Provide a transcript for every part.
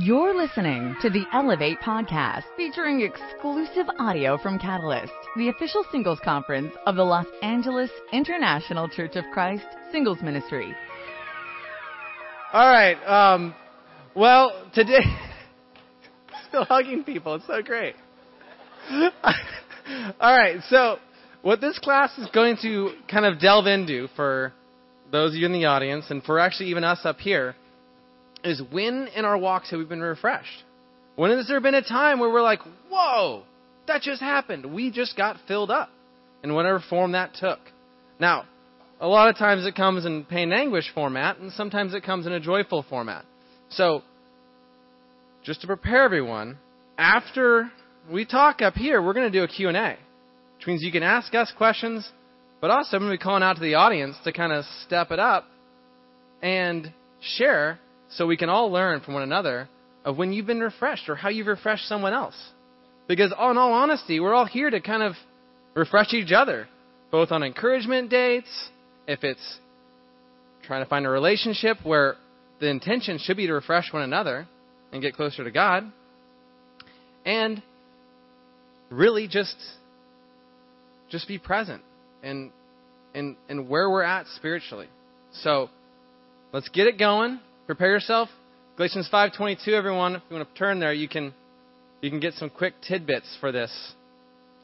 You're listening to the Elevate podcast featuring exclusive audio from Catalyst, the official singles conference of the Los Angeles International Church of Christ Singles Ministry. All right. Um, well, today, still hugging people. It's so great. All right. So, what this class is going to kind of delve into for those of you in the audience and for actually even us up here is when in our walks have we been refreshed? When has there been a time where we're like, whoa, that just happened? We just got filled up in whatever form that took. Now, a lot of times it comes in pain and anguish format, and sometimes it comes in a joyful format. So, just to prepare everyone, after we talk up here, we're going to do a Q&A, which means you can ask us questions, but also I'm going to be calling out to the audience to kind of step it up and share so we can all learn from one another of when you've been refreshed or how you've refreshed someone else. Because, in all honesty, we're all here to kind of refresh each other, both on encouragement dates, if it's trying to find a relationship where the intention should be to refresh one another and get closer to God, and really just just be present and and and where we're at spiritually. So let's get it going. Prepare yourself. Galatians 5:22 everyone, if you want to turn there, you can you can get some quick tidbits for this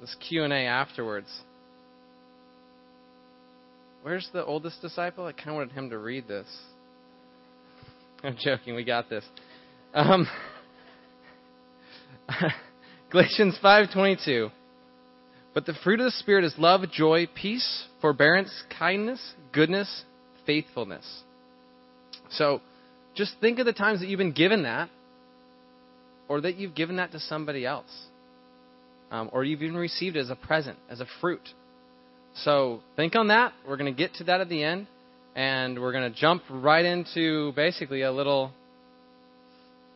this Q&A afterwards. Where's the oldest disciple? I kind of wanted him to read this. I'm joking. We got this. Um, Galatians 5:22. But the fruit of the spirit is love, joy, peace, forbearance, kindness, goodness, faithfulness. So, just think of the times that you've been given that, or that you've given that to somebody else, um, or you've even received it as a present, as a fruit. So think on that. We're going to get to that at the end, and we're going to jump right into basically a little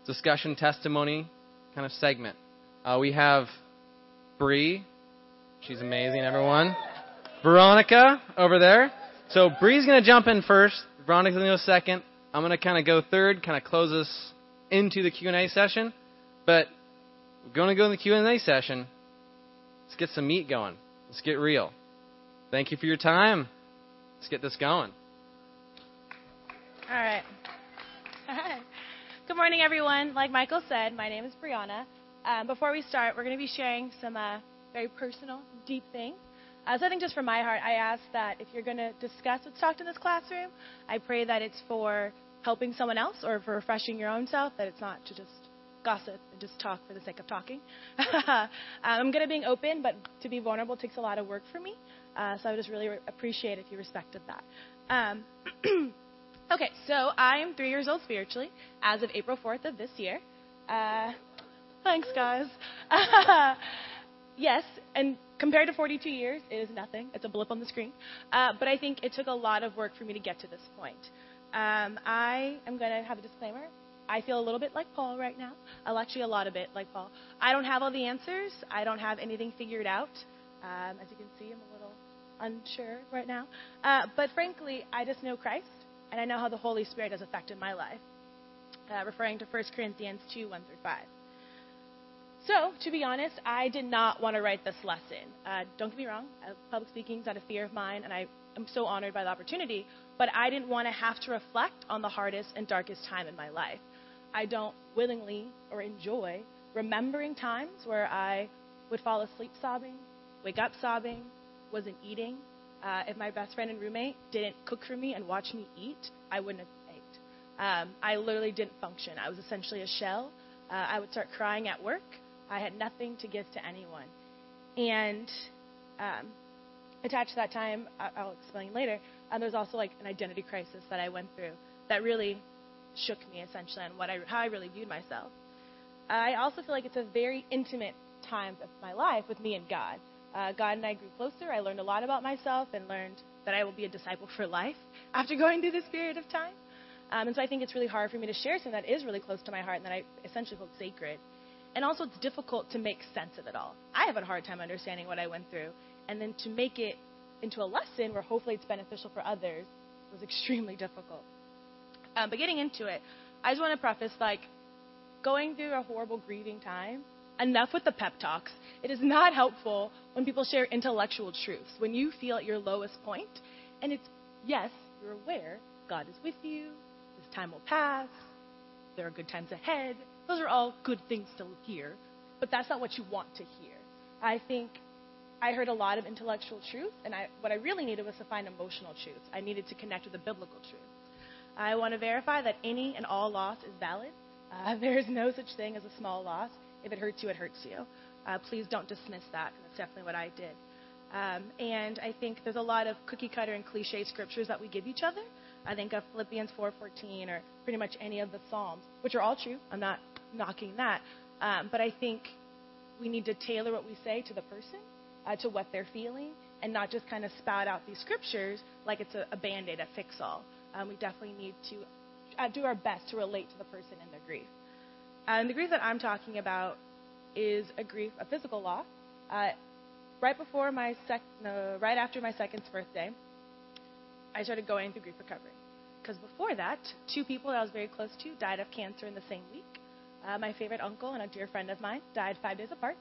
discussion testimony kind of segment. Uh, we have Bree. She's amazing, everyone. Veronica over there. So Bree's going to jump in first. Veronica's going to go second. I'm going to kind of go third, kind of close us into the Q&A session. But we're going to go in the Q&A session. Let's get some meat going. Let's get real. Thank you for your time. Let's get this going. All right. Good morning, everyone. Like Michael said, my name is Brianna. Um, before we start, we're going to be sharing some uh, very personal, deep things. Uh, so I think just from my heart, I ask that if you're going to discuss what's talked in this classroom, I pray that it's for helping someone else or for refreshing your own self, that it's not to just gossip and just talk for the sake of talking. I'm going to be open, but to be vulnerable takes a lot of work for me. Uh, so I would just really re- appreciate if you respected that. Um, okay, so I'm three years old spiritually as of April 4th of this year. Uh, thanks, guys. yes, and compared to 42 years, it is nothing. It's a blip on the screen. Uh, but I think it took a lot of work for me to get to this point. Um, I am going to have a disclaimer. I feel a little bit like Paul right now. Well, actually, a lot of it like Paul. I don't have all the answers. I don't have anything figured out. Um, as you can see, I'm a little unsure right now. Uh, but frankly, I just know Christ, and I know how the Holy Spirit has affected my life. Uh, referring to 1 Corinthians 2 1 through 5. So, to be honest, I did not want to write this lesson. Uh, don't get me wrong, uh, public speaking is not a fear of mine, and I am so honored by the opportunity, but I didn't want to have to reflect on the hardest and darkest time in my life. I don't willingly or enjoy remembering times where I would fall asleep sobbing, wake up sobbing, wasn't eating. Uh, if my best friend and roommate didn't cook for me and watch me eat, I wouldn't have ate. Um, I literally didn't function. I was essentially a shell. Uh, I would start crying at work. I had nothing to give to anyone. And um, attached to that time, I'll explain later, uh, there was also like an identity crisis that I went through that really shook me essentially on what I, how I really viewed myself. I also feel like it's a very intimate time of my life with me and God. Uh, God and I grew closer. I learned a lot about myself and learned that I will be a disciple for life after going through this period of time. Um, and so I think it's really hard for me to share something that is really close to my heart and that I essentially hold sacred. And also, it's difficult to make sense of it all. I have a hard time understanding what I went through. And then to make it into a lesson where hopefully it's beneficial for others was extremely difficult. Um, but getting into it, I just want to preface like, going through a horrible grieving time, enough with the pep talks. It is not helpful when people share intellectual truths. When you feel at your lowest point, and it's, yes, you're aware God is with you, this time will pass, there are good times ahead. Those are all good things to hear, but that's not what you want to hear. I think I heard a lot of intellectual truth, and I, what I really needed was to find emotional truth. I needed to connect with the biblical truth. I want to verify that any and all loss is valid. Uh, there is no such thing as a small loss. If it hurts you, it hurts you. Uh, please don't dismiss that. That's definitely what I did. Um, and I think there's a lot of cookie cutter and cliche scriptures that we give each other. I think of Philippians 4:14 or pretty much any of the Psalms, which are all true. I'm not knocking that, um, but I think we need to tailor what we say to the person, uh, to what they're feeling, and not just kind of spout out these scriptures like it's a, a band-aid, a fix-all. Um, we definitely need to uh, do our best to relate to the person in their grief. And the grief that I'm talking about is a grief, a physical loss. Uh, right before my sec, no, right after my second birthday, I started going through grief recovery. Because before that, two people that I was very close to died of cancer in the same week. Uh, my favorite uncle and a dear friend of mine died five days apart.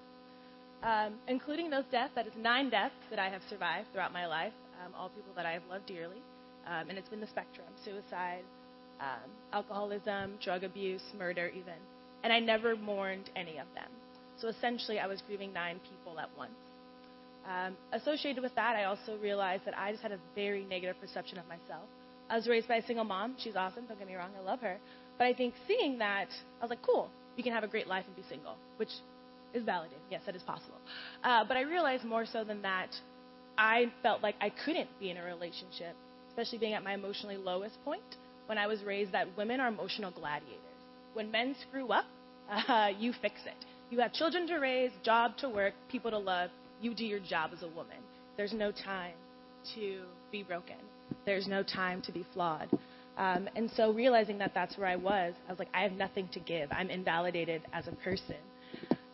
Um, including those deaths, that is nine deaths that I have survived throughout my life, um, all people that I have loved dearly. Um, and it's been the spectrum suicide, um, alcoholism, drug abuse, murder, even. And I never mourned any of them. So essentially, I was grieving nine people at once. Um, associated with that, I also realized that I just had a very negative perception of myself. I was raised by a single mom. She's awesome, don't get me wrong, I love her. But I think seeing that, I was like, cool, you can have a great life and be single, which is validating. Yes, that is possible. Uh, but I realized more so than that, I felt like I couldn't be in a relationship, especially being at my emotionally lowest point when I was raised that women are emotional gladiators. When men screw up, uh, you fix it. You have children to raise, job to work, people to love you do your job as a woman. There's no time to be broken. There's no time to be flawed. Um, and so realizing that that's where I was, I was like, I have nothing to give. I'm invalidated as a person.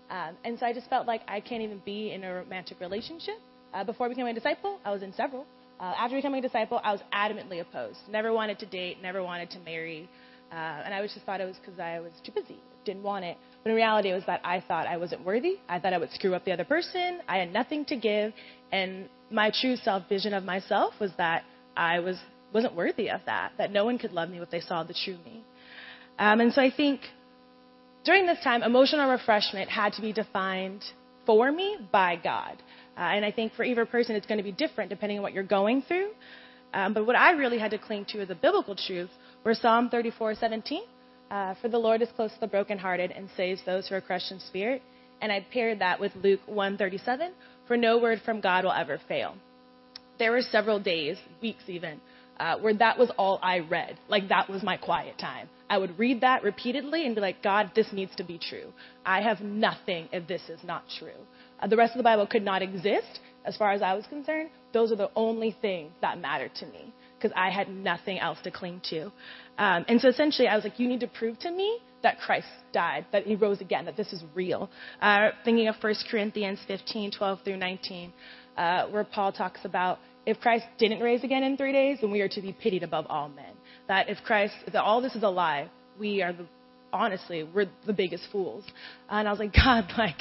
Um, and so I just felt like I can't even be in a romantic relationship. Uh, before becoming a disciple, I was in several. Uh, after becoming a disciple, I was adamantly opposed. Never wanted to date, never wanted to marry. Uh, and I just thought it was because I was too busy, didn't want it. But in reality, it was that I thought I wasn't worthy. I thought I would screw up the other person. I had nothing to give. And my true self vision of myself was that I was, wasn't worthy of that, that no one could love me if they saw the true me. Um, and so I think during this time, emotional refreshment had to be defined for me by God. Uh, and I think for either person, it's going to be different depending on what you're going through. Um, but what I really had to cling to as a biblical truth were Psalm 34:17, uh, for the Lord is close to the brokenhearted and saves those who are crushed in spirit. And I paired that with Luke 1:37, for no word from God will ever fail. There were several days, weeks even, uh, where that was all I read. Like that was my quiet time. I would read that repeatedly and be like, God, this needs to be true. I have nothing if this is not true. Uh, the rest of the Bible could not exist as far as I was concerned. Those are the only things that mattered to me because I had nothing else to cling to. Um, and so essentially, I was like, you need to prove to me that Christ died, that he rose again, that this is real. Uh, thinking of 1 Corinthians 15, 12 through 19, uh, where Paul talks about if Christ didn't raise again in three days, then we are to be pitied above all men. That if Christ, that all this is a lie, we are the, honestly, we're the biggest fools. And I was like, God, like,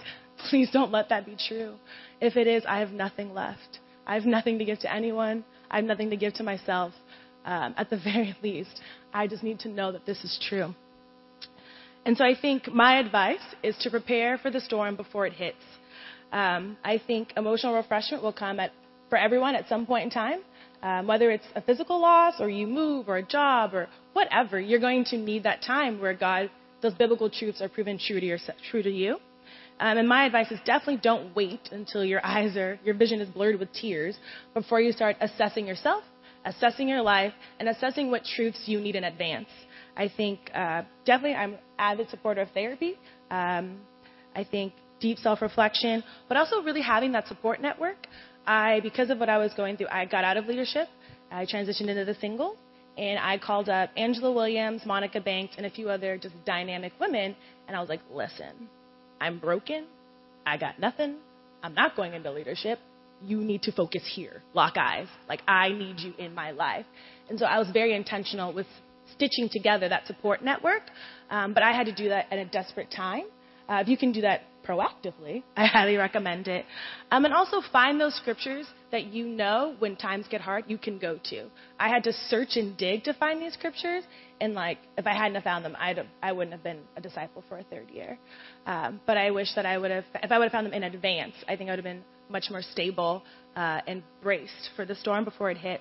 please don't let that be true. If it is, I have nothing left. I have nothing to give to anyone. I have nothing to give to myself. Um, at the very least, I just need to know that this is true. And so I think my advice is to prepare for the storm before it hits. Um, I think emotional refreshment will come at, for everyone at some point in time. Um, whether it's a physical loss or you move or a job or whatever, you're going to need that time where God, those biblical truths are proven true to, your, true to you. Um, and my advice is definitely don't wait until your eyes are, your vision is blurred with tears before you start assessing yourself, assessing your life, and assessing what truths you need in advance. I think uh, definitely I'm an avid supporter of therapy. Um, I think deep self-reflection, but also really having that support network. I, because of what I was going through, I got out of leadership. I transitioned into the single, and I called up Angela Williams, Monica Banks, and a few other just dynamic women, and I was like, listen, I'm broken. I got nothing. I'm not going into leadership. You need to focus here. Lock eyes. Like, I need you in my life. And so I was very intentional with stitching together that support network. Um, but I had to do that at a desperate time. Uh, if you can do that proactively, I highly recommend it. Um, and also find those scriptures that you know when times get hard, you can go to. I had to search and dig to find these scriptures, and like if I hadn't have found them, I'd have, I wouldn't have been a disciple for a third year. Um, but I wish that I would have, if I would have found them in advance, I think I would have been much more stable uh, and braced for the storm before it hit.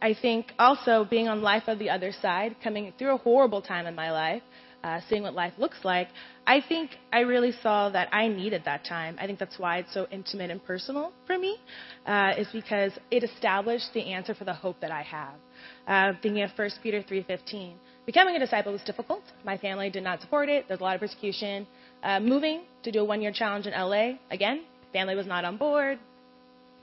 I think also being on life of the other side, coming through a horrible time in my life, uh, seeing what life looks like, I think I really saw that I needed that time. I think that's why it's so intimate and personal for me, uh, is because it established the answer for the hope that I have. Uh, thinking of 1 Peter 3:15, becoming a disciple was difficult. My family did not support it. There's a lot of persecution. Uh, moving to do a one-year challenge in LA, again, family was not on board.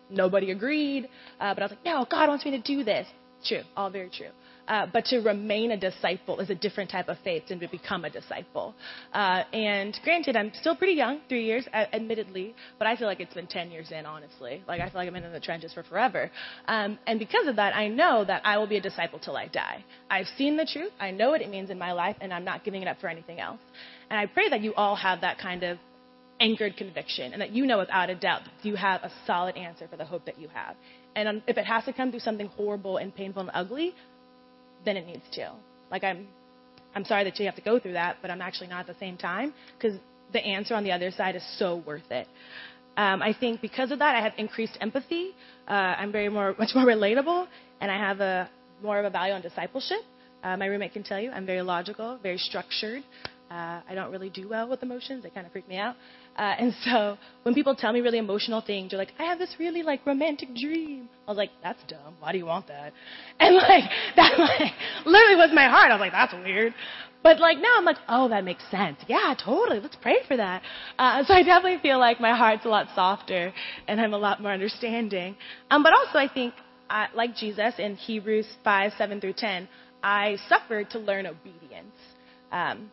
Nobody agreed. Uh, but I was like, no, God wants me to do this. True, all very true. Uh, but to remain a disciple is a different type of faith than to become a disciple. Uh, and granted, I'm still pretty young, three years, admittedly, but I feel like it's been 10 years in, honestly. Like, I feel like I've been in the trenches for forever. Um, and because of that, I know that I will be a disciple till I die. I've seen the truth, I know what it means in my life, and I'm not giving it up for anything else. And I pray that you all have that kind of anchored conviction and that you know without a doubt that you have a solid answer for the hope that you have. And um, if it has to come through something horrible and painful and ugly, then it needs to. Like I'm, I'm sorry that you have to go through that, but I'm actually not at the same time because the answer on the other side is so worth it. Um, I think because of that, I have increased empathy. Uh, I'm very more, much more relatable, and I have a more of a value on discipleship. Uh, my roommate can tell you I'm very logical, very structured. Uh, I don't really do well with emotions; they kind of freak me out. Uh, and so when people tell me really emotional things, they're like, I have this really like romantic dream. I was like, that's dumb. Why do you want that? And like, that like, literally was my heart. I was like, that's weird. But like now I'm like, oh, that makes sense. Yeah, totally. Let's pray for that. Uh, so I definitely feel like my heart's a lot softer and I'm a lot more understanding. Um, but also I think, uh, like Jesus in Hebrews 5, 7 through 10, I suffered to learn obedience. Um,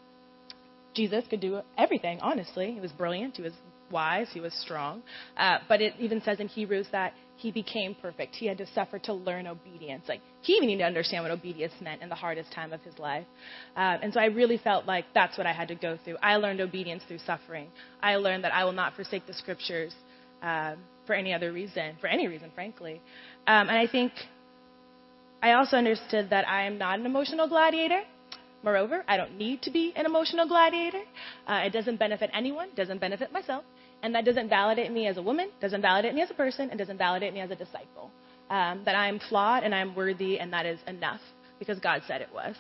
Jesus could do everything, honestly. He was brilliant, he was wise, he was strong. Uh, but it even says in Hebrews that he became perfect. He had to suffer to learn obedience. Like, he even needed to understand what obedience meant in the hardest time of his life. Uh, and so I really felt like that's what I had to go through. I learned obedience through suffering. I learned that I will not forsake the scriptures uh, for any other reason, for any reason, frankly. Um, and I think I also understood that I am not an emotional gladiator. Moreover, I don't need to be an emotional gladiator. Uh, it doesn't benefit anyone, doesn't benefit myself, and that doesn't validate me as a woman, doesn't validate me as a person, and doesn't validate me as a disciple. Um, that I am flawed and I'm worthy, and that is enough because God said it was.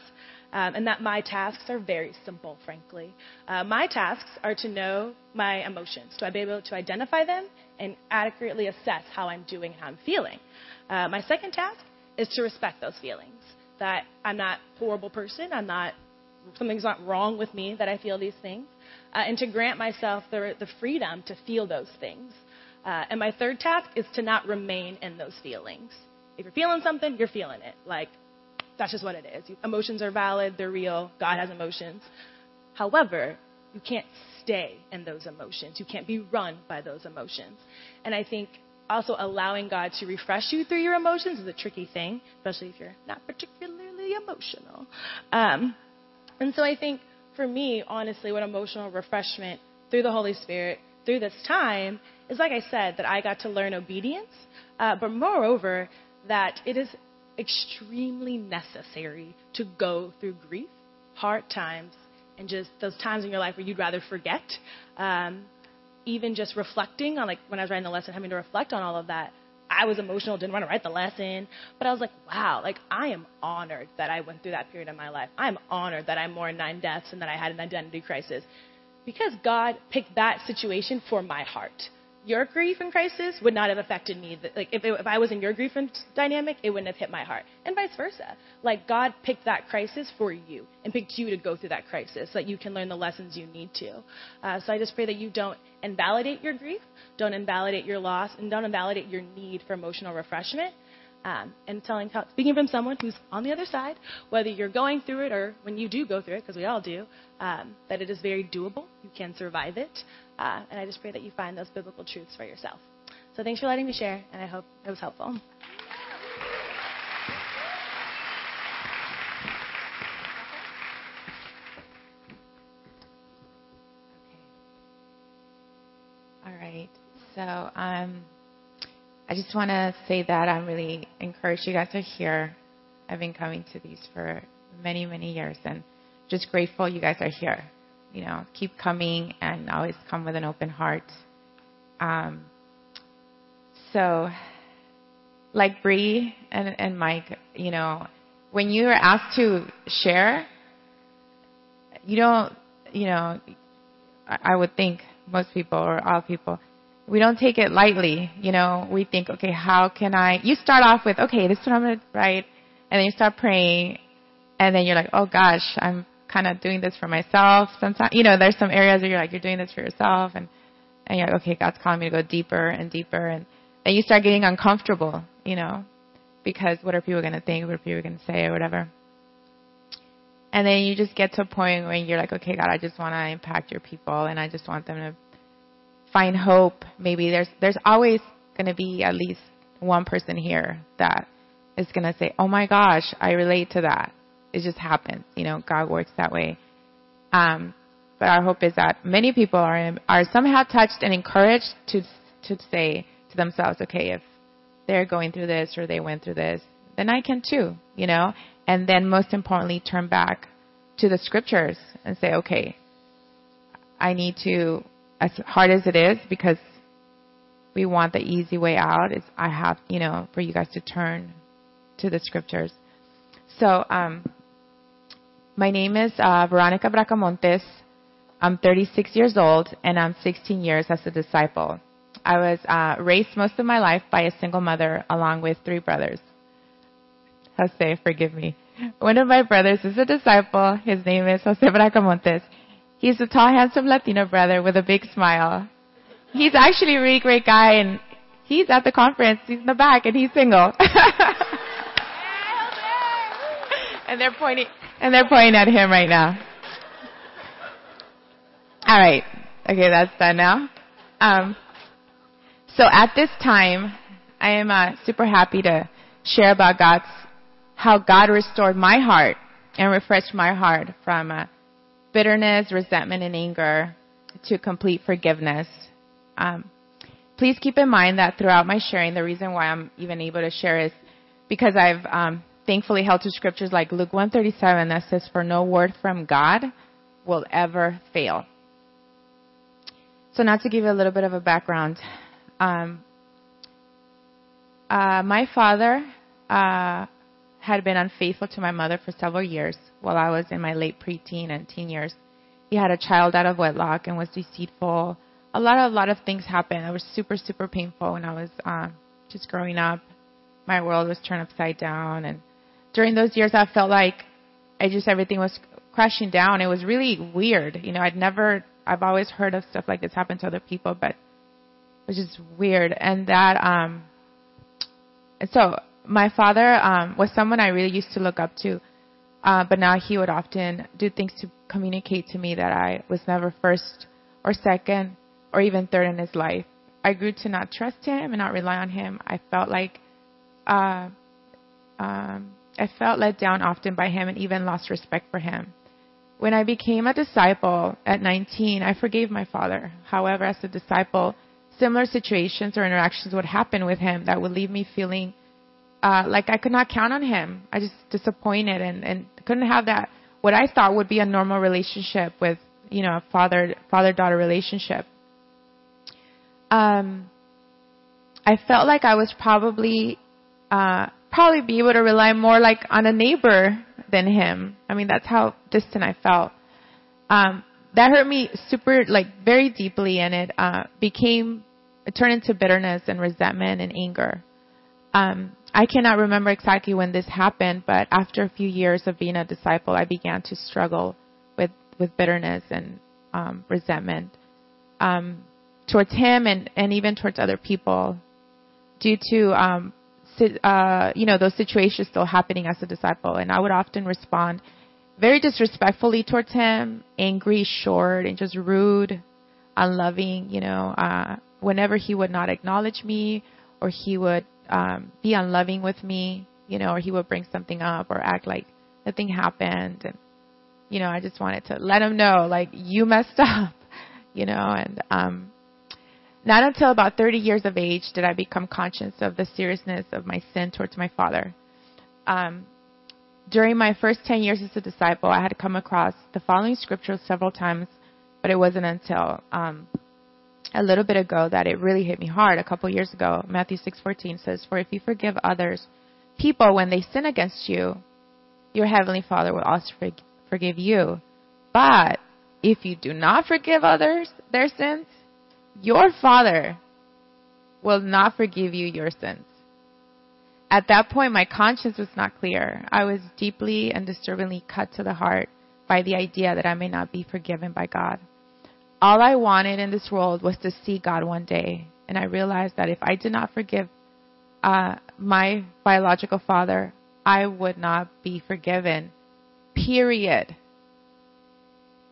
Um, and that my tasks are very simple, frankly. Uh, my tasks are to know my emotions, to be able to identify them and adequately assess how I'm doing and how I'm feeling. Uh, my second task is to respect those feelings that I'm not a horrible person. I'm not something's not wrong with me that I feel these things, uh, and to grant myself the the freedom to feel those things. Uh, and my third task is to not remain in those feelings. If you're feeling something, you're feeling it. Like that's just what it is. Emotions are valid. They're real. God has emotions. However, you can't stay in those emotions. You can't be run by those emotions. And I think also allowing God to refresh you through your emotions is a tricky thing, especially if you're not particularly emotional. Um, and so I think for me, honestly, what emotional refreshment through the Holy Spirit through this time is, like I said, that I got to learn obedience, uh, but moreover, that it is extremely necessary to go through grief, hard times, and just those times in your life where you'd rather forget. Um, even just reflecting on like when I was writing the lesson, having to reflect on all of that, I was emotional, didn't want to write the lesson, but I was like, wow, like I am honored that I went through that period of my life. I'm honored that I mourned nine deaths and that I had an identity crisis. Because God picked that situation for my heart your grief and crisis would not have affected me. Like if, it, if I was in your grief and dynamic, it wouldn't have hit my heart, and vice versa. Like God picked that crisis for you and picked you to go through that crisis, so that you can learn the lessons you need to. Uh, so I just pray that you don't invalidate your grief, don't invalidate your loss, and don't invalidate your need for emotional refreshment. Um, and telling, speaking from someone who's on the other side, whether you're going through it or when you do go through it, because we all do, um, that it is very doable. You can survive it. Uh, and I just pray that you find those biblical truths for yourself. So thanks for letting me share, and I hope it was helpful. All right. So, um, I just want to say that I'm really encouraged you guys are here. I've been coming to these for many, many years and just grateful you guys are here. You know, keep coming and always come with an open heart. Um, so, like Bree and, and Mike, you know, when you are asked to share, you don't, you know, I, I would think most people or all people, we don't take it lightly. You know, we think, okay, how can I? You start off with, okay, this is what I'm going to write, and then you start praying, and then you're like, oh gosh, I'm kind of doing this for myself. Sometimes, you know, there's some areas where you're like, you're doing this for yourself, and and you're like, okay, God's calling me to go deeper and deeper, and then you start getting uncomfortable, you know, because what are people going to think? What are people going to say, or whatever. And then you just get to a point where you're like, okay, God, I just want to impact your people, and I just want them to find hope. Maybe there's there's always going to be at least one person here that is going to say, "Oh my gosh, I relate to that." It just happens, you know. God works that way. Um, but our hope is that many people are are somehow touched and encouraged to to say to themselves, "Okay, if they're going through this or they went through this, then I can too," you know. And then most importantly, turn back to the scriptures and say, "Okay, I need to as hard as it is, because we want the easy way out, is I have, you know, for you guys to turn to the scriptures. So, um, my name is uh, Veronica Bracamontes. I'm 36 years old, and I'm 16 years as a disciple. I was uh, raised most of my life by a single mother, along with three brothers. Jose, forgive me. One of my brothers is a disciple. His name is Jose Bracamontes. He's a tall, handsome Latino brother with a big smile. He's actually a really great guy, and he's at the conference. He's in the back, and he's single. and they're pointing, and they're pointing at him right now. All right. Okay, that's done now. Um, so at this time, I am uh, super happy to share about God's how God restored my heart and refreshed my heart from. Uh, bitterness, resentment, and anger to complete forgiveness. Um, please keep in mind that throughout my sharing, the reason why I'm even able to share is because I've um, thankfully held to scriptures like Luke 137 that says, "For no word from God will ever fail." So now to give you a little bit of a background, um, uh, my father uh, had been unfaithful to my mother for several years while I was in my late preteen and teen years. He had a child out of wedlock and was deceitful. A lot of a lot of things happened. It was super super painful when I was um, just growing up. My world was turned upside down, and during those years, I felt like I just everything was crashing down. It was really weird. You know, I'd never, I've always heard of stuff like this happen to other people, but it was just weird. And that, um, and so my father um, was someone I really used to look up to, uh, but now he would often do things to communicate to me that I was never first or second or even third in his life. I grew to not trust him and not rely on him. I felt like uh, um, I felt let down often by him and even lost respect for him. When I became a disciple at 19, I forgave my father. However, as a disciple, similar situations or interactions would happen with him that would leave me feeling uh, like I could not count on him. I just disappointed and, and couldn't have that what I thought would be a normal relationship with you know a father father daughter relationship. Um, I felt like I was probably uh, probably be able to rely more like on a neighbor than him. I mean that's how distant I felt. Um, that hurt me super like very deeply, and it uh, became it turned into bitterness and resentment and anger. Um, I cannot remember exactly when this happened, but after a few years of being a disciple, I began to struggle with, with bitterness and um, resentment um, towards him and, and even towards other people due to um, uh, you know those situations still happening as a disciple. And I would often respond very disrespectfully towards him, angry, short, and just rude, unloving. You know, uh, whenever he would not acknowledge me or he would um, be unloving with me, you know, or he would bring something up or act like nothing happened. And, you know, I just wanted to let him know, like, you messed up, you know, and, um, Not until about 30 years of age did I become conscious of the seriousness of my sin towards my father. Um, during my first 10 years as a disciple, I had come across the following scriptures several times, but it wasn't until um, a little bit ago that it really hit me hard. A couple years ago, Matthew 6:14 says, "For if you forgive others, people when they sin against you, your heavenly Father will also forgive you. But if you do not forgive others their sins, your Father will not forgive you your sins." At that point, my conscience was not clear. I was deeply and disturbingly cut to the heart by the idea that I may not be forgiven by God. All I wanted in this world was to see God one day. And I realized that if I did not forgive uh, my biological father, I would not be forgiven. Period.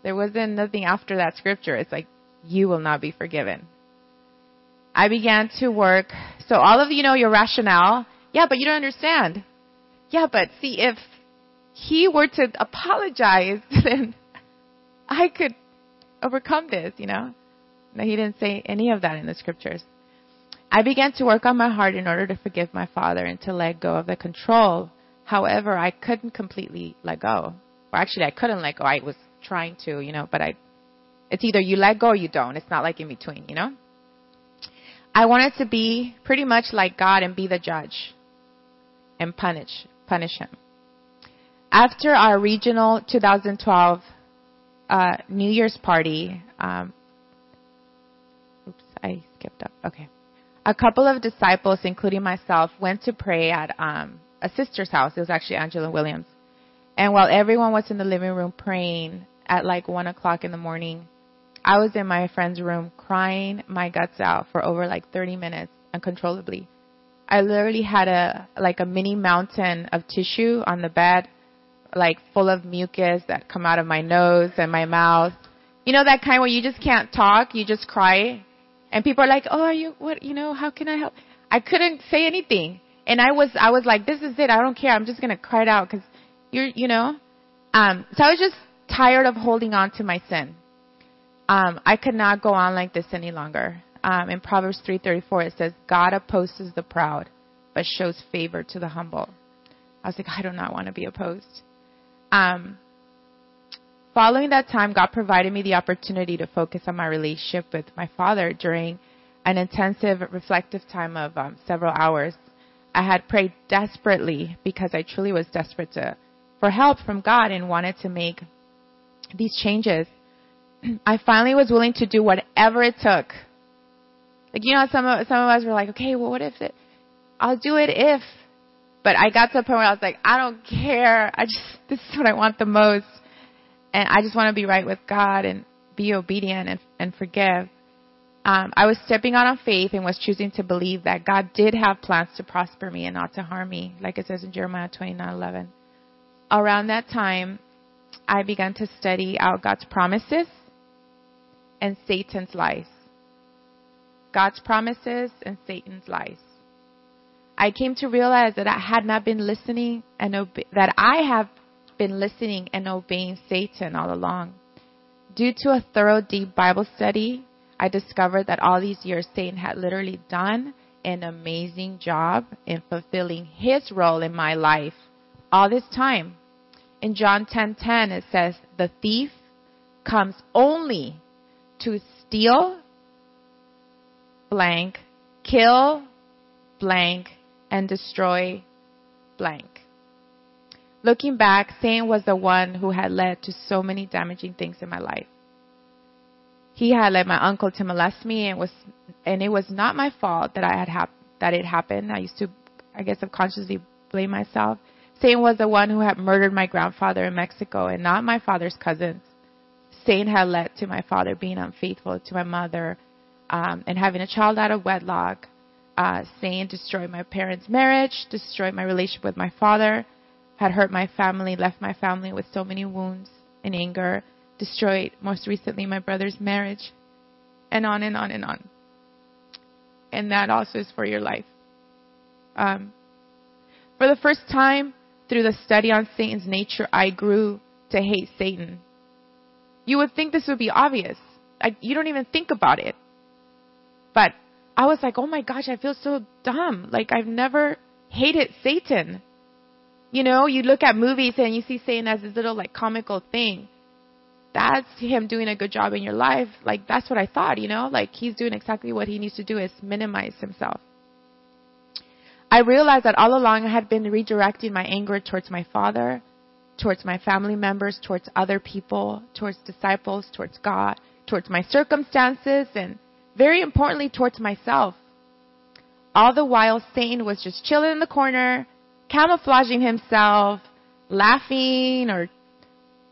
There wasn't nothing after that scripture. It's like, you will not be forgiven. I began to work. So all of you know your rationale. Yeah, but you don't understand. Yeah, but see, if he were to apologize, then I could overcome this, you know? No, he didn't say any of that in the scriptures. I began to work on my heart in order to forgive my father and to let go of the control. However, I couldn't completely let go. Or actually, I couldn't let go. I was trying to, you know, but I, it's either you let go or you don't. It's not like in between, you know? I wanted to be pretty much like God and be the judge and punish, punish him. After our regional 2012 uh, New Year's party. Um, oops, I skipped up. Okay. A couple of disciples, including myself, went to pray at um, a sister's house. It was actually Angela Williams. And while everyone was in the living room praying at like one o'clock in the morning, I was in my friend's room crying my guts out for over like 30 minutes uncontrollably. I literally had a like a mini mountain of tissue on the bed like full of mucus that come out of my nose and my mouth. You know that kind where you just can't talk, you just cry. And people are like, "Oh, are you what, you know, how can I help?" I couldn't say anything. And I was I was like, "This is it. I don't care. I'm just going to cry it out cuz you're, you know." Um so I was just tired of holding on to my sin. Um I could not go on like this any longer. Um in Proverbs 3:34 it says, "God opposes the proud, but shows favor to the humble." I was like, I do not want to be opposed. Um, following that time, God provided me the opportunity to focus on my relationship with my father during an intensive reflective time of um, several hours. I had prayed desperately because I truly was desperate to, for help from God and wanted to make these changes. I finally was willing to do whatever it took. Like you know, some of some of us were like, okay, well, what if it? I'll do it if but I got to a point where I was like, I don't care. I just, this is what I want the most. And I just want to be right with God and be obedient and, and forgive. Um, I was stepping out on faith and was choosing to believe that God did have plans to prosper me and not to harm me, like it says in Jeremiah 29:11. Around that time, I began to study out God's promises and Satan's lies. God's promises and Satan's lies. I came to realize that I had not been listening and obe- that I have been listening and obeying Satan all along. Due to a thorough, deep Bible study, I discovered that all these years Satan had literally done an amazing job in fulfilling his role in my life all this time. In John 10:10 it says, "The thief comes only to steal blank, kill blank and destroy blank. Looking back, Satan was the one who had led to so many damaging things in my life. He had led my uncle to molest me and was and it was not my fault that I had hap- that it happened. I used to I guess subconsciously blame myself. Satan was the one who had murdered my grandfather in Mexico and not my father's cousins. Satan had led to my father being unfaithful to my mother um, and having a child out of wedlock uh, Satan destroyed my parents' marriage, destroyed my relationship with my father, had hurt my family, left my family with so many wounds and anger, destroyed most recently my brother's marriage, and on and on and on. And that also is for your life. Um, for the first time through the study on Satan's nature, I grew to hate Satan. You would think this would be obvious. I, you don't even think about it. But I was like, oh my gosh, I feel so dumb. Like I've never hated Satan. You know, you look at movies and you see Satan as this little like comical thing. That's him doing a good job in your life. Like that's what I thought, you know, like he's doing exactly what he needs to do is minimize himself. I realized that all along I had been redirecting my anger towards my father, towards my family members, towards other people, towards disciples, towards God, towards my circumstances, and very importantly, towards myself. All the while, Satan was just chilling in the corner, camouflaging himself, laughing or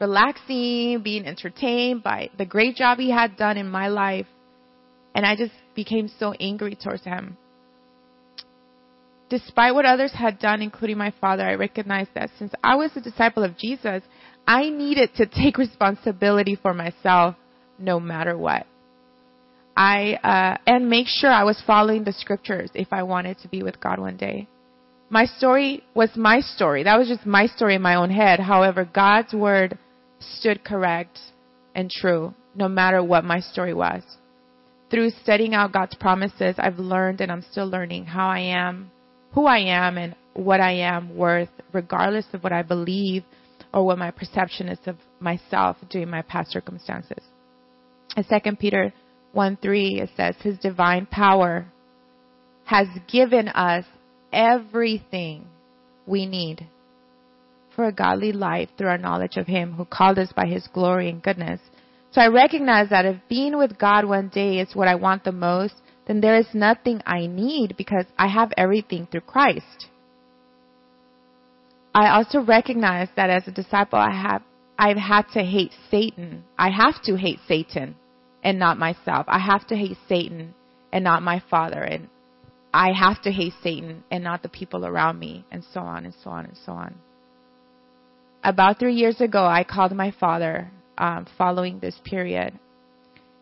relaxing, being entertained by the great job he had done in my life. And I just became so angry towards him. Despite what others had done, including my father, I recognized that since I was a disciple of Jesus, I needed to take responsibility for myself no matter what. I uh, and make sure I was following the scriptures if I wanted to be with God one day. My story was my story. That was just my story in my own head. However, God's word stood correct and true no matter what my story was. Through studying out God's promises, I've learned and I'm still learning how I am who I am and what I am worth, regardless of what I believe or what my perception is of myself during my past circumstances. In 2 Peter 1 3, it says, His divine power has given us everything we need for a godly life through our knowledge of Him who called us by His glory and goodness. So I recognize that if being with God one day is what I want the most, then there is nothing I need because I have everything through Christ. I also recognize that as a disciple, I have, I've had to hate Satan. I have to hate Satan and not myself. I have to hate Satan and not my father. And I have to hate Satan and not the people around me and so on and so on and so on. About three years ago, I called my father um, following this period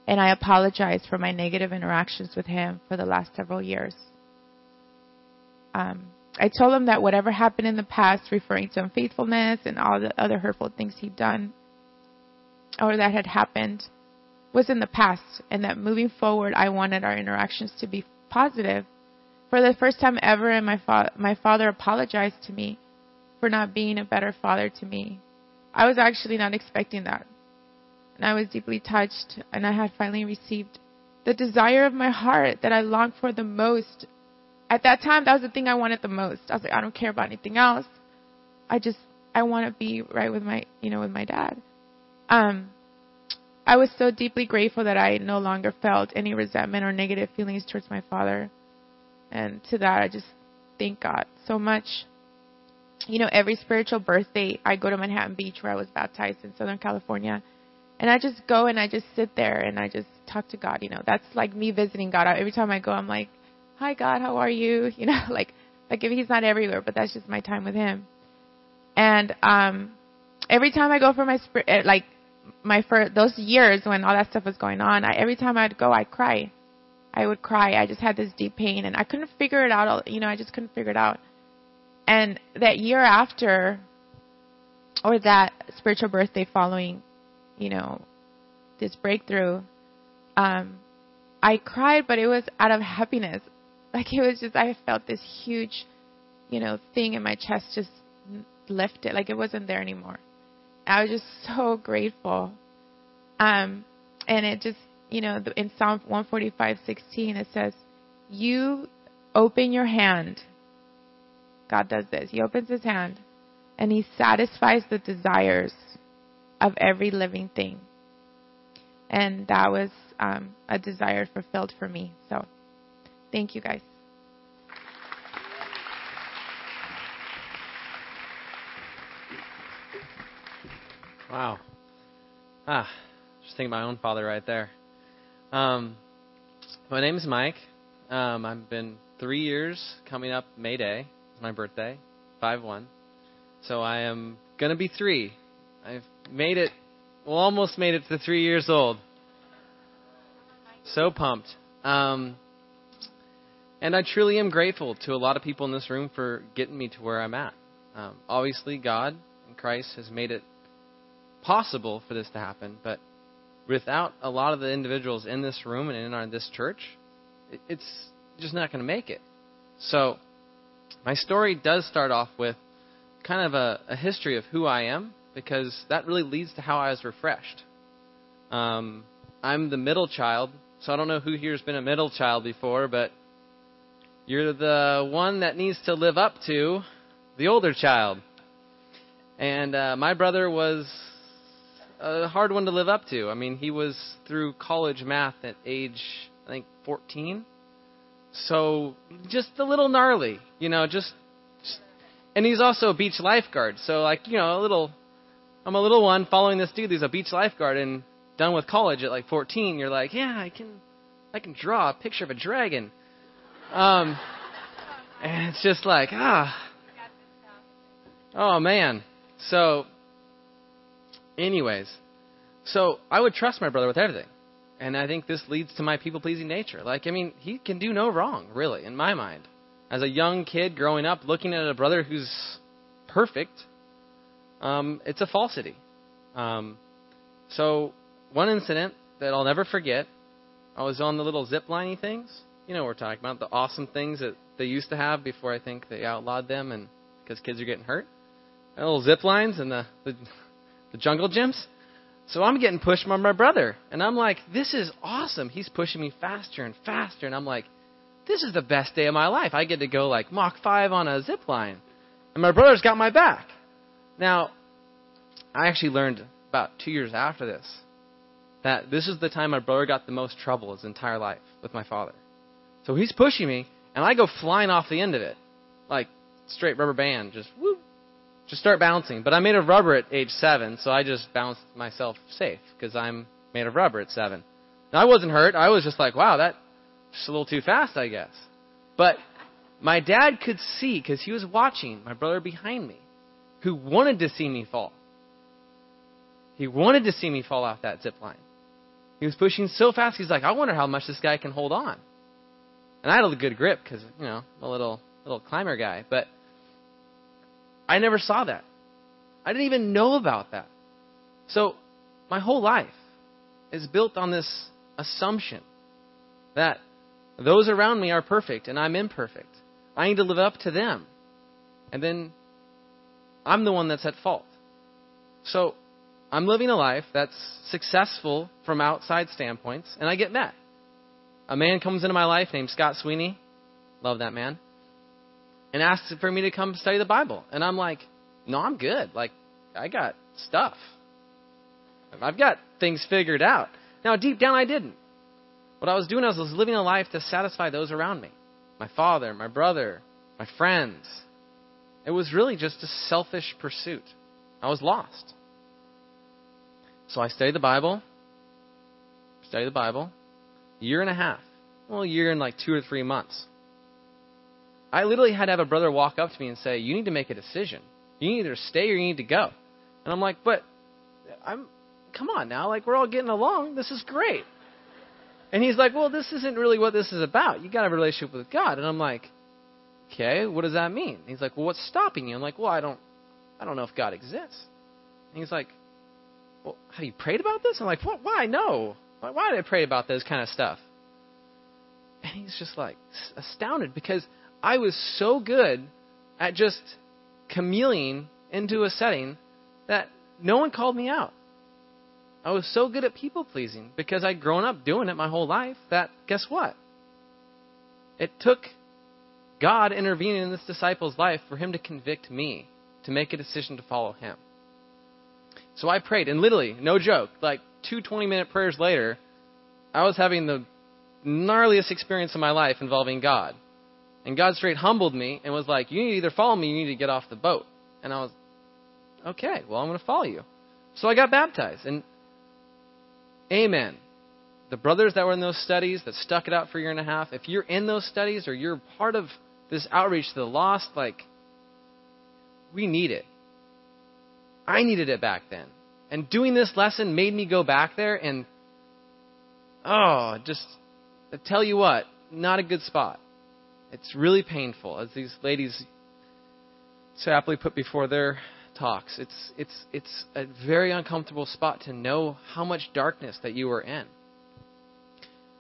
and I apologized for my negative interactions with him for the last several years. Um, I told him that whatever happened in the past, referring to unfaithfulness and all the other hurtful things he'd done or that had happened, was in the past, and that moving forward, I wanted our interactions to be positive. For the first time ever, and my fa- my father apologized to me for not being a better father to me. I was actually not expecting that and I was deeply touched, and I had finally received the desire of my heart that I longed for the most. At that time, that was the thing I wanted the most. I was like, I don't care about anything else. I just, I want to be right with my, you know, with my dad. Um, I was so deeply grateful that I no longer felt any resentment or negative feelings towards my father. And to that, I just thank God so much. You know, every spiritual birthday, I go to Manhattan Beach where I was baptized in Southern California and I just go and I just sit there and I just talk to God. You know, that's like me visiting God. Every time I go, I'm like, "Hi God, how are you?" You know, like like if He's not everywhere, but that's just my time with Him. And um, every time I go for my eh, like my first those years when all that stuff was going on, I, every time I'd go, I'd cry. I would cry. I just had this deep pain, and I couldn't figure it out. You know, I just couldn't figure it out. And that year after, or that spiritual birthday following, you know, this breakthrough, um, I cried, but it was out of happiness. Like it was just, I felt this huge, you know, thing in my chest just lifted. Like it wasn't there anymore. I was just so grateful. Um, and it just, you know, in Psalm 145:16 it says, "You open your hand." God does this. He opens his hand and he satisfies the desires of every living thing. And that was um, a desire fulfilled for me. So thank you guys. Wow. Ah, just thinking my own father right there. Um, my name is Mike. Um, I've been three years coming up May Day. My birthday, five one. So I am gonna be three I've made it, well, almost made it to three years old. So pumped. Um, and I truly am grateful to a lot of people in this room for getting me to where I'm at. Um, obviously, God and Christ has made it possible for this to happen, but without a lot of the individuals in this room and in our, this church, it's just not going to make it. So, my story does start off with kind of a, a history of who I am because that really leads to how I was refreshed. Um, I'm the middle child, so I don't know who here has been a middle child before, but you're the one that needs to live up to the older child. And uh, my brother was a hard one to live up to. I mean, he was through college math at age, I think, 14. So just a little gnarly, you know, just, just and he's also a beach lifeguard. So like, you know, a little I'm a little one following this dude who's a beach lifeguard and done with college at like 14. You're like, yeah, I can, I can draw a picture of a dragon. Um, and it's just like, ah, oh man. So, anyways, so I would trust my brother with everything. And I think this leads to my people pleasing nature. Like, I mean, he can do no wrong, really, in my mind. As a young kid growing up, looking at a brother who's perfect, um, it's a falsity. Um, so, one incident that I'll never forget, I was on the little zip liney things. You know what we're talking about, the awesome things that they used to have before I think they outlawed them and because kids are getting hurt. And little zip lines and the, the the jungle gyms. So I'm getting pushed by my brother, and I'm like, "This is awesome." He's pushing me faster and faster, and I'm like, "This is the best day of my life. I get to go like Mach five on a zip line, and my brother's got my back." Now, I actually learned about two years after this that this is the time my brother got the most trouble his entire life with my father. So he's pushing me, and I go flying off the end of it, like straight rubber band, just whoop, just start bouncing. But I'm made of rubber at age seven, so I just bounced myself safe because I'm made of rubber at seven. Now, I wasn't hurt. I was just like, wow, that's a little too fast, I guess. But my dad could see because he was watching my brother behind me, who wanted to see me fall. He wanted to see me fall off that zip line. He was pushing so fast. He's like, I wonder how much this guy can hold on. And I had a good grip because you know I'm a little little climber guy, but I never saw that. I didn't even know about that. So my whole life is built on this assumption that those around me are perfect and I'm imperfect. I need to live up to them. And then I'm the one that's at fault. So I'm living a life that's successful from outside standpoints, and I get met. A man comes into my life named Scott Sweeney. Love that man. And asked for me to come study the Bible. And I'm like, no, I'm good. Like, I got stuff. I've got things figured out. Now, deep down, I didn't. What I was doing was, I was living a life to satisfy those around me my father, my brother, my friends. It was really just a selfish pursuit. I was lost. So I studied the Bible, studied the Bible, year and a half. Well, a year and like two or three months. I literally had to have a brother walk up to me and say, "You need to make a decision. You need either stay or you need to go." And I'm like, "But I'm come on now, like we're all getting along. This is great." And he's like, "Well, this isn't really what this is about. You got a relationship with God." And I'm like, "Okay, what does that mean?" And he's like, "Well, what's stopping you?" I'm like, "Well, I don't I don't know if God exists." And he's like, "Well, have you prayed about this?" I'm like, "What? Why? No. Why, why did I pray about this kind of stuff?" And he's just like astounded because I was so good at just chameleoning into a setting that no one called me out. I was so good at people pleasing because I'd grown up doing it my whole life that guess what? It took God intervening in this disciple's life for him to convict me to make a decision to follow him. So I prayed, and literally, no joke, like two 20 minute prayers later, I was having the gnarliest experience of my life involving God. And God straight humbled me and was like, You need to either follow me, you need to get off the boat. And I was, Okay, well, I'm going to follow you. So I got baptized. And amen. The brothers that were in those studies that stuck it out for a year and a half, if you're in those studies or you're part of this outreach to the lost, like, we need it. I needed it back then. And doing this lesson made me go back there and, oh, just, I tell you what, not a good spot. It's really painful, as these ladies so aptly put before their talks. It's, it's, it's a very uncomfortable spot to know how much darkness that you are in.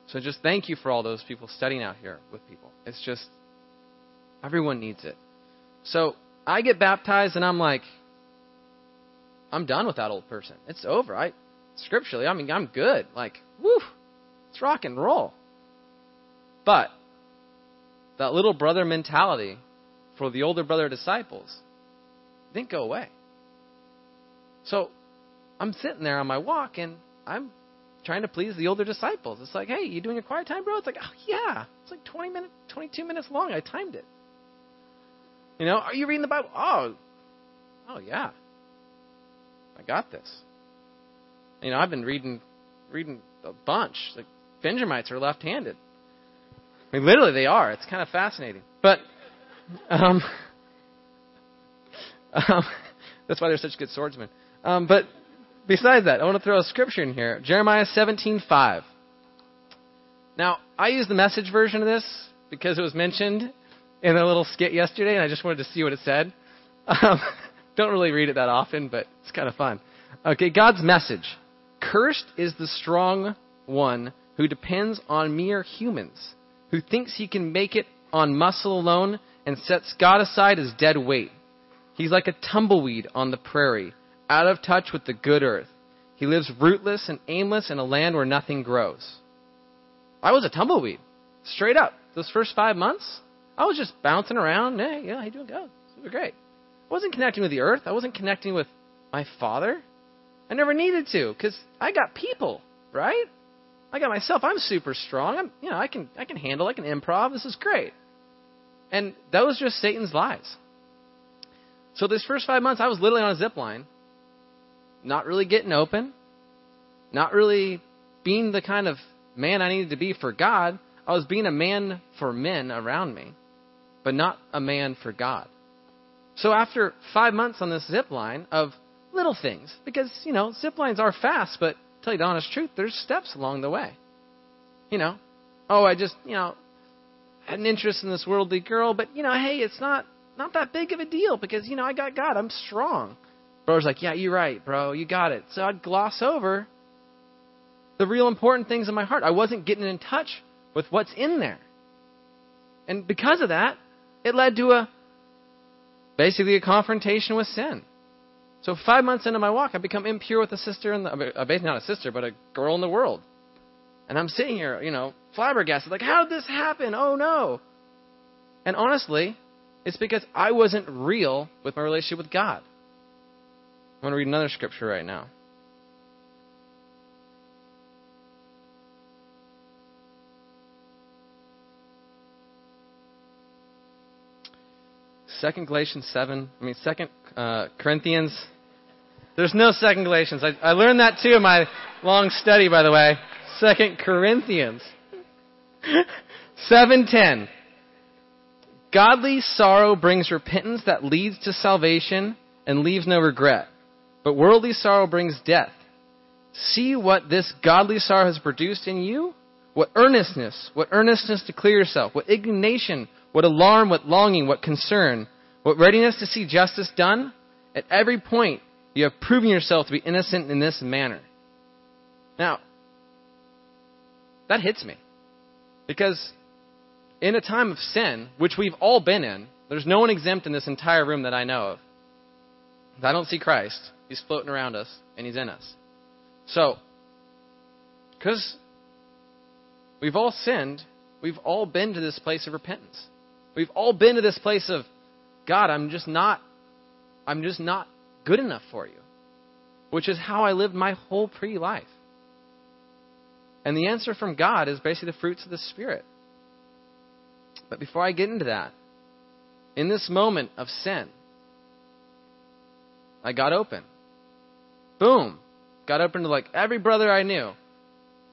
So just thank you for all those people studying out here with people. It's just, everyone needs it. So I get baptized and I'm like, I'm done with that old person. It's over. I, scripturally, I mean, I'm good. Like, woo, it's rock and roll. But that little brother mentality for the older brother disciples didn't go away. So I'm sitting there on my walk and I'm trying to please the older disciples. It's like, hey, you doing your quiet time, bro? It's like, oh yeah, it's like 20 minutes, 22 minutes long. I timed it. You know, are you reading the Bible? Oh, oh yeah, I got this. You know, I've been reading, reading a bunch. Like Benjamites are left-handed. I mean, literally, they are. It's kind of fascinating. But, um, um, that's why they're such good swordsmen. Um, but besides that, I want to throw a scripture in here. Jeremiah 17:5. Now, I use the message version of this because it was mentioned in a little skit yesterday, and I just wanted to see what it said. Um, don't really read it that often, but it's kind of fun. Okay, God's message. Cursed is the strong one who depends on mere humans, who thinks he can make it on muscle alone and sets God aside as dead weight. He's like a tumbleweed on the prairie, out of touch with the good earth. He lives rootless and aimless in a land where nothing grows. I was a tumbleweed, straight up. Those first five months, I was just bouncing around. Hey, yeah, how you doing? Good. Super great. I wasn't connecting with the earth. I wasn't connecting with my father. I never needed to because I got people, right? I got myself. I'm super strong. I'm, you know, I can, I can handle. I can improv. This is great. And that was just Satan's lies. So this first five months, I was literally on a zip line, not really getting open, not really being the kind of man I needed to be for God. I was being a man for men around me, but not a man for God. So after five months on this zip line of little things, because, you know, zip lines are fast, but tell you the honest truth, there's steps along the way. You know, oh, I just, you know, had an interest in this worldly girl, but, you know, hey, it's not not that big of a deal because, you know, I got God. I'm strong. Bro's like, yeah, you're right, bro. You got it. So I'd gloss over the real important things in my heart. I wasn't getting in touch with what's in there. And because of that, it led to a basically a confrontation with sin. So five months into my walk, I become impure with a sister in the, uh, basically not a sister, but a girl in the world. And I'm sitting here, you know, flabbergasted, like, how did this happen? Oh no. And honestly, it's because I wasn't real with my relationship with God. I'm going to read another scripture right now. Second Galatians seven. I mean Second uh, Corinthians. There's no Second Galatians. I, I learned that too in my long study, by the way. Second Corinthians seven ten. Godly sorrow brings repentance that leads to salvation and leaves no regret. But worldly sorrow brings death. See what this godly sorrow has produced in you? What earnestness, what earnestness to clear yourself, what indignation, what alarm, what longing, what concern, what readiness to see justice done? At every point, you have proven yourself to be innocent in this manner. Now, that hits me. Because in a time of sin, which we've all been in, there's no one exempt in this entire room that I know of. If I don't see Christ, He's floating around us and He's in us. So, because we've all sinned, we've all been to this place of repentance. We've all been to this place of, God, I'm just not, I'm just not good enough for you. Which is how I lived my whole pre life. And the answer from God is basically the fruits of the Spirit. But before I get into that, in this moment of sin, I got open. Boom. Got open to like every brother I knew.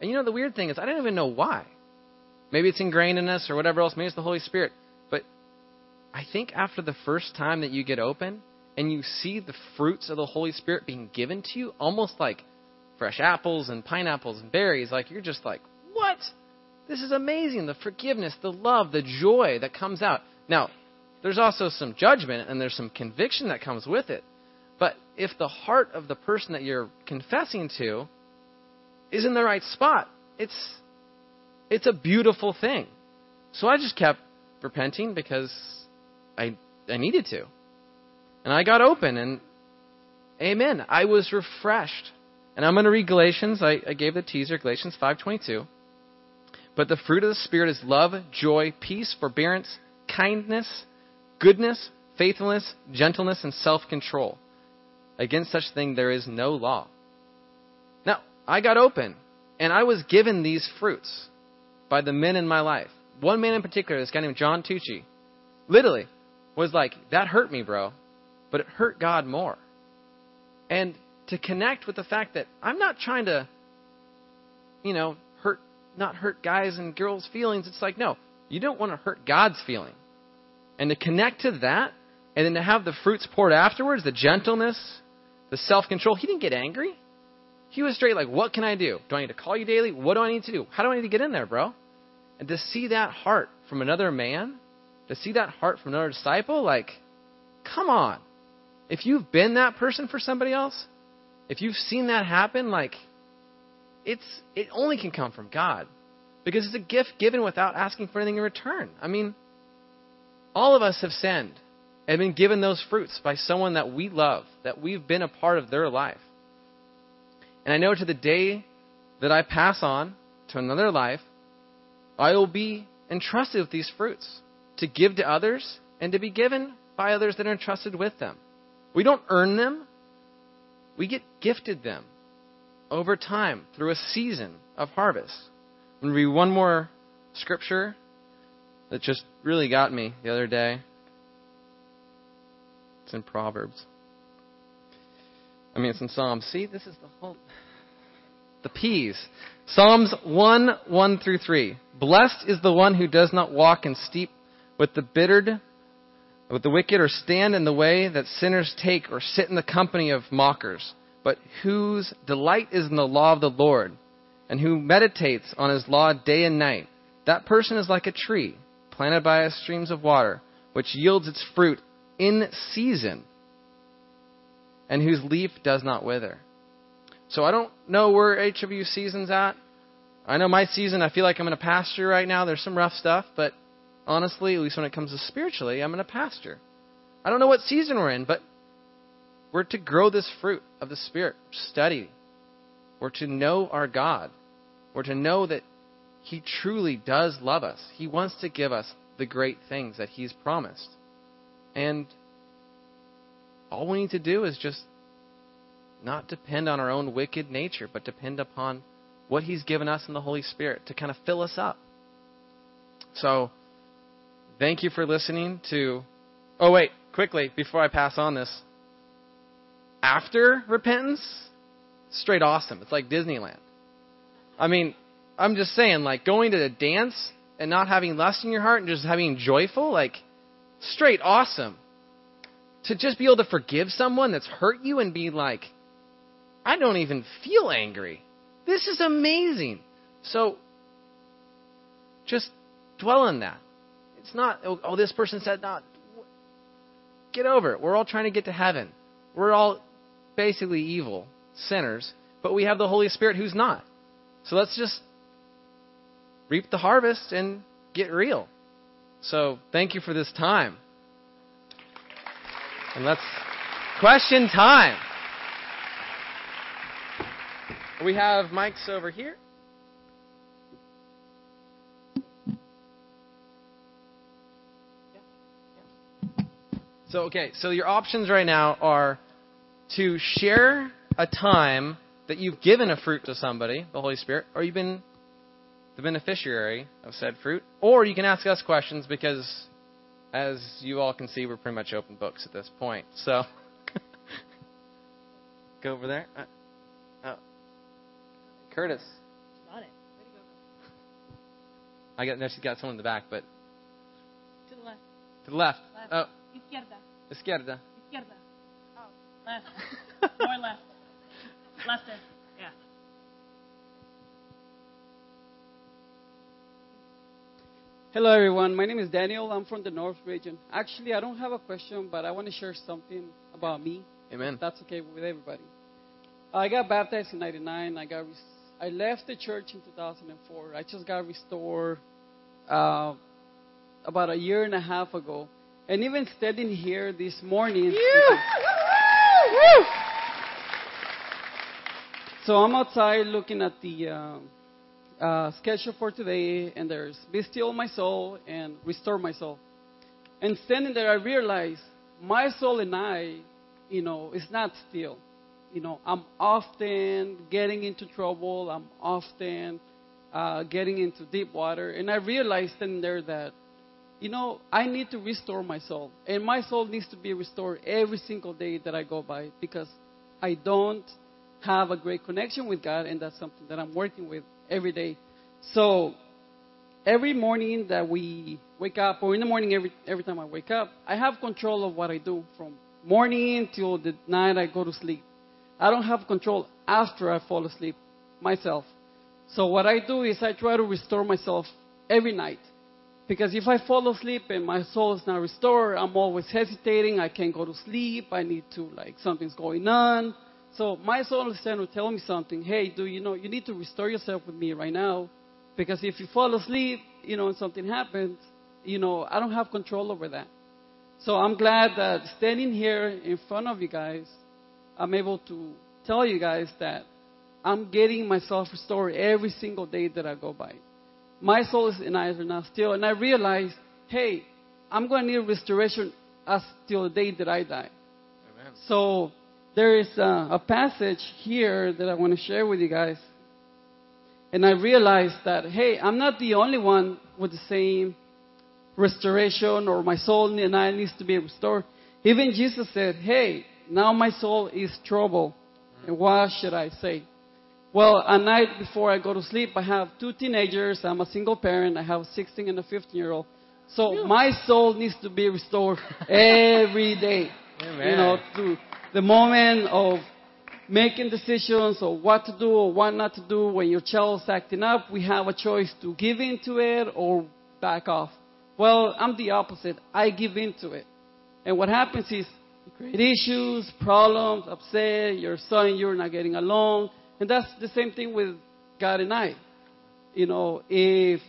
And you know, the weird thing is, I didn't even know why. Maybe it's ingrained in us or whatever else. Maybe it's the Holy Spirit. I think after the first time that you get open and you see the fruits of the Holy Spirit being given to you, almost like fresh apples and pineapples and berries, like you're just like, what? This is amazing. The forgiveness, the love, the joy that comes out. Now, there's also some judgment and there's some conviction that comes with it. But if the heart of the person that you're confessing to is in the right spot, it's It's a beautiful thing. So I just kept repenting because I I needed to. And I got open and amen. I was refreshed. And I'm going to read Galatians. I, I gave the teaser, Galatians 5.22. But the fruit of the Spirit is love, joy, peace, forbearance, kindness, goodness, faithfulness, gentleness, and self-control. Against such thing there is no law. Now, I got open, and I was given these fruits by the men in my life. One man in particular, this guy named John Tucci, literally was like, that hurt me, bro, but it hurt God more. And to connect with the fact that I'm not trying to, you know, hurt, not hurt guys and girls' feelings. It's like, no, you don't want to hurt God's feeling. And to connect to that, and then to have the fruits poured afterwards, the gentleness, the self control, he didn't get angry. He was straight like, what can I do? Do I need to call you daily? What do I need to do? How do I need to get in there, bro? And to see that heart from another man, to see that heart from another disciple, like, come on. If you've been that person for somebody else, if you've seen that happen, like, it's it only can come from God. Because it's a gift given without asking for anything in return. I mean, all of us have sinned and been given those fruits by someone that we love, that we've been a part of their life. And I know to the day that I pass on to another life, I will be entrusted with these fruits to give to others and to be given by others that are entrusted with them. We don't earn them, we get gifted them over time through a season of harvest. I'm going to read one more scripture that just really got me the other day. It's in Proverbs. I mean, it's in Psalms. See, this is the whole. The P's. Psalms 1 1 through 3. Blessed is the one who does not walk in steep with the bittered, with the wicked, or stand in the way that sinners take, or sit in the company of mockers, but whose delight is in the law of the Lord, and who meditates on his law day and night. That person is like a tree planted by streams of water, which yields its fruit in season, and whose leaf does not wither. So I don't know where each of you season's at. I know my season, I feel like I'm in a pasture right now. There's some rough stuff, but honestly, at least when it comes to spiritually, I'm in a pasture. I don't know what season we're in, but we're to grow this fruit of the Spirit, study. We're to know our God. We're to know that He truly does love us. He wants to give us the great things that He's promised. And all we need to do is just not depend on our own wicked nature, but depend upon what He's given us in the Holy Spirit to kind of fill us up. So, thank you for listening to. Oh, wait, quickly, before I pass on this. After repentance, straight awesome. It's like Disneyland. I mean, I'm just saying, like, going to a dance and not having lust in your heart and just having joyful, like, straight awesome. To just be able to forgive someone that's hurt you and be like, I don't even feel angry. This is amazing. So, just dwell on that. It's not, oh, oh this person said not. Get over it. We're all trying to get to heaven. We're all basically evil sinners, but we have the Holy Spirit who's not. So let's just reap the harvest and get real. So thank you for this time. And let's question time. We have mics over here. So okay, so your options right now are to share a time that you've given a fruit to somebody, the Holy Spirit, or you've been the beneficiary of said fruit, or you can ask us questions because, as you all can see, we're pretty much open books at this point. So, go over there. Uh, oh. Curtis. Got it. I got. No, she's got someone in the back, but To the left. to the left. Left. Oh, Izquierda. izquierda. Izquierda. Oh, left. More left. Left. Yeah. Hello, everyone. My name is Daniel. I'm from the North region. Actually, I don't have a question, but I want to share something about me. Amen. If that's okay with everybody. I got baptized in '99. I got I left the church in 2004. I just got restored uh, about a year and a half ago. And even standing here this morning. So I'm outside looking at the uh, uh, schedule for today, and there's Be Still My Soul and Restore My Soul. And standing there, I realized my soul and I, you know, is not still. You know, I'm often getting into trouble. I'm often uh, getting into deep water. And I realized in there that, you know, I need to restore my soul. And my soul needs to be restored every single day that I go by because I don't have a great connection with God, and that's something that I'm working with every day. So every morning that we wake up, or in the morning every every time I wake up, I have control of what I do from morning till the night I go to sleep. I don't have control after I fall asleep myself. So what I do is I try to restore myself every night. Because if I fall asleep and my soul is not restored, I'm always hesitating. I can't go to sleep. I need to, like, something's going on. So my soul is trying to tell me something. Hey, do you know, you need to restore yourself with me right now. Because if you fall asleep, you know, and something happens, you know, I don't have control over that. So I'm glad that standing here in front of you guys, I'm able to tell you guys that I'm getting myself restored every single day that I go by. My soul is in are now still, and I realize, hey, I'm going to need restoration as till the day that I die. Amen. So there is a, a passage here that I want to share with you guys. And I realized that, hey, I'm not the only one with the same restoration or my soul and I needs to be restored. Even Jesus said, hey, now my soul is troubled. And what should I say? Well, a night before I go to sleep, I have two teenagers. I'm a single parent. I have a 16 and a 15 year old. So my soul needs to be restored every day. Amen. You know, to the moment of making decisions of what to do or what not to do when your child's acting up, we have a choice to give into it or back off. Well, I'm the opposite. I give into it. And what happens is you create issues, problems, upset, your son you're not getting along. And that's the same thing with God and I. You know, if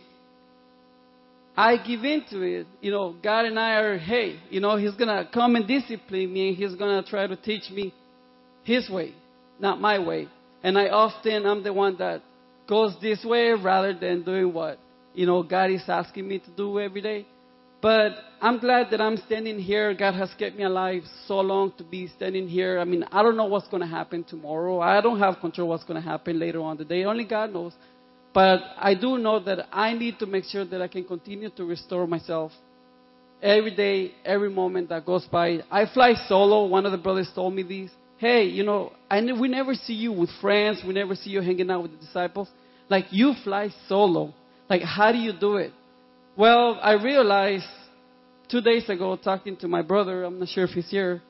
I give into it, you know, God and I are, hey, you know, He's going to come and discipline me. And He's going to try to teach me His way, not my way. And I often, I'm the one that goes this way rather than doing what, you know, God is asking me to do every day. But I'm glad that I'm standing here. God has kept me alive so long to be standing here. I mean, I don't know what's going to happen tomorrow. I don't have control what's going to happen later on the day. Only God knows. But I do know that I need to make sure that I can continue to restore myself every day, every moment that goes by. I fly solo. One of the brothers told me this. Hey, you know, I ne- we never see you with friends. We never see you hanging out with the disciples. Like, you fly solo. Like, how do you do it? Well, I realized two days ago, talking to my brother, I'm not sure if he's here,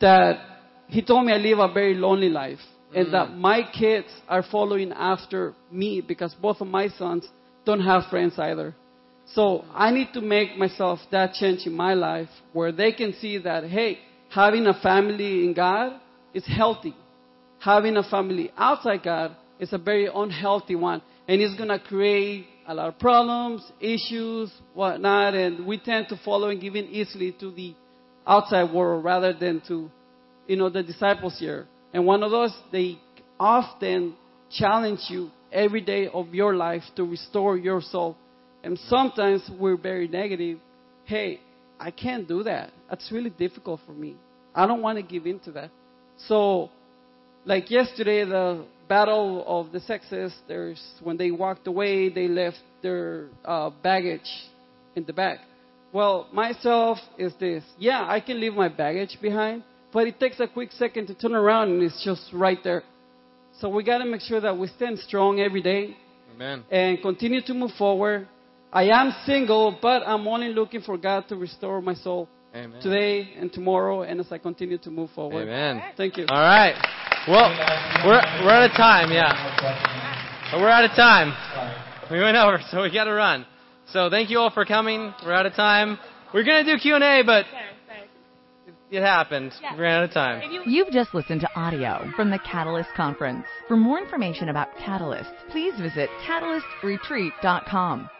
that he told me I live a very lonely life and mm. that my kids are following after me because both of my sons don't have friends either. So I need to make myself that change in my life where they can see that, hey, having a family in God is healthy. Having a family outside God is a very unhealthy one. And it's going to create a lot of problems, issues, whatnot. And we tend to follow and give in easily to the outside world rather than to, you know, the disciples here. And one of those, they often challenge you every day of your life to restore your soul. And sometimes we're very negative. Hey, I can't do that. That's really difficult for me. I don't want to give in to that. So, like yesterday, the battle of the sexes, there's, when they walked away, they left their uh, baggage in the back. Well, myself is this. Yeah, I can leave my baggage behind, but it takes a quick second to turn around and it's just right there. So we got to make sure that we stand strong every day. Amen. And continue to move forward. I am single, but I'm only looking for God to restore my soul Amen. today and tomorrow and as I continue to move forward. Amen. Thank you. All right. Well, we're, we're out of time, yeah. We're out of time. We went over, so we got to run. So thank you all for coming. We're out of time. We're going to do Q&A, but It happened. Yeah. We ran out of time. You You've just listened to audio from the Catalyst Conference. For more information about Catalyst, please visit catalystretreat.com.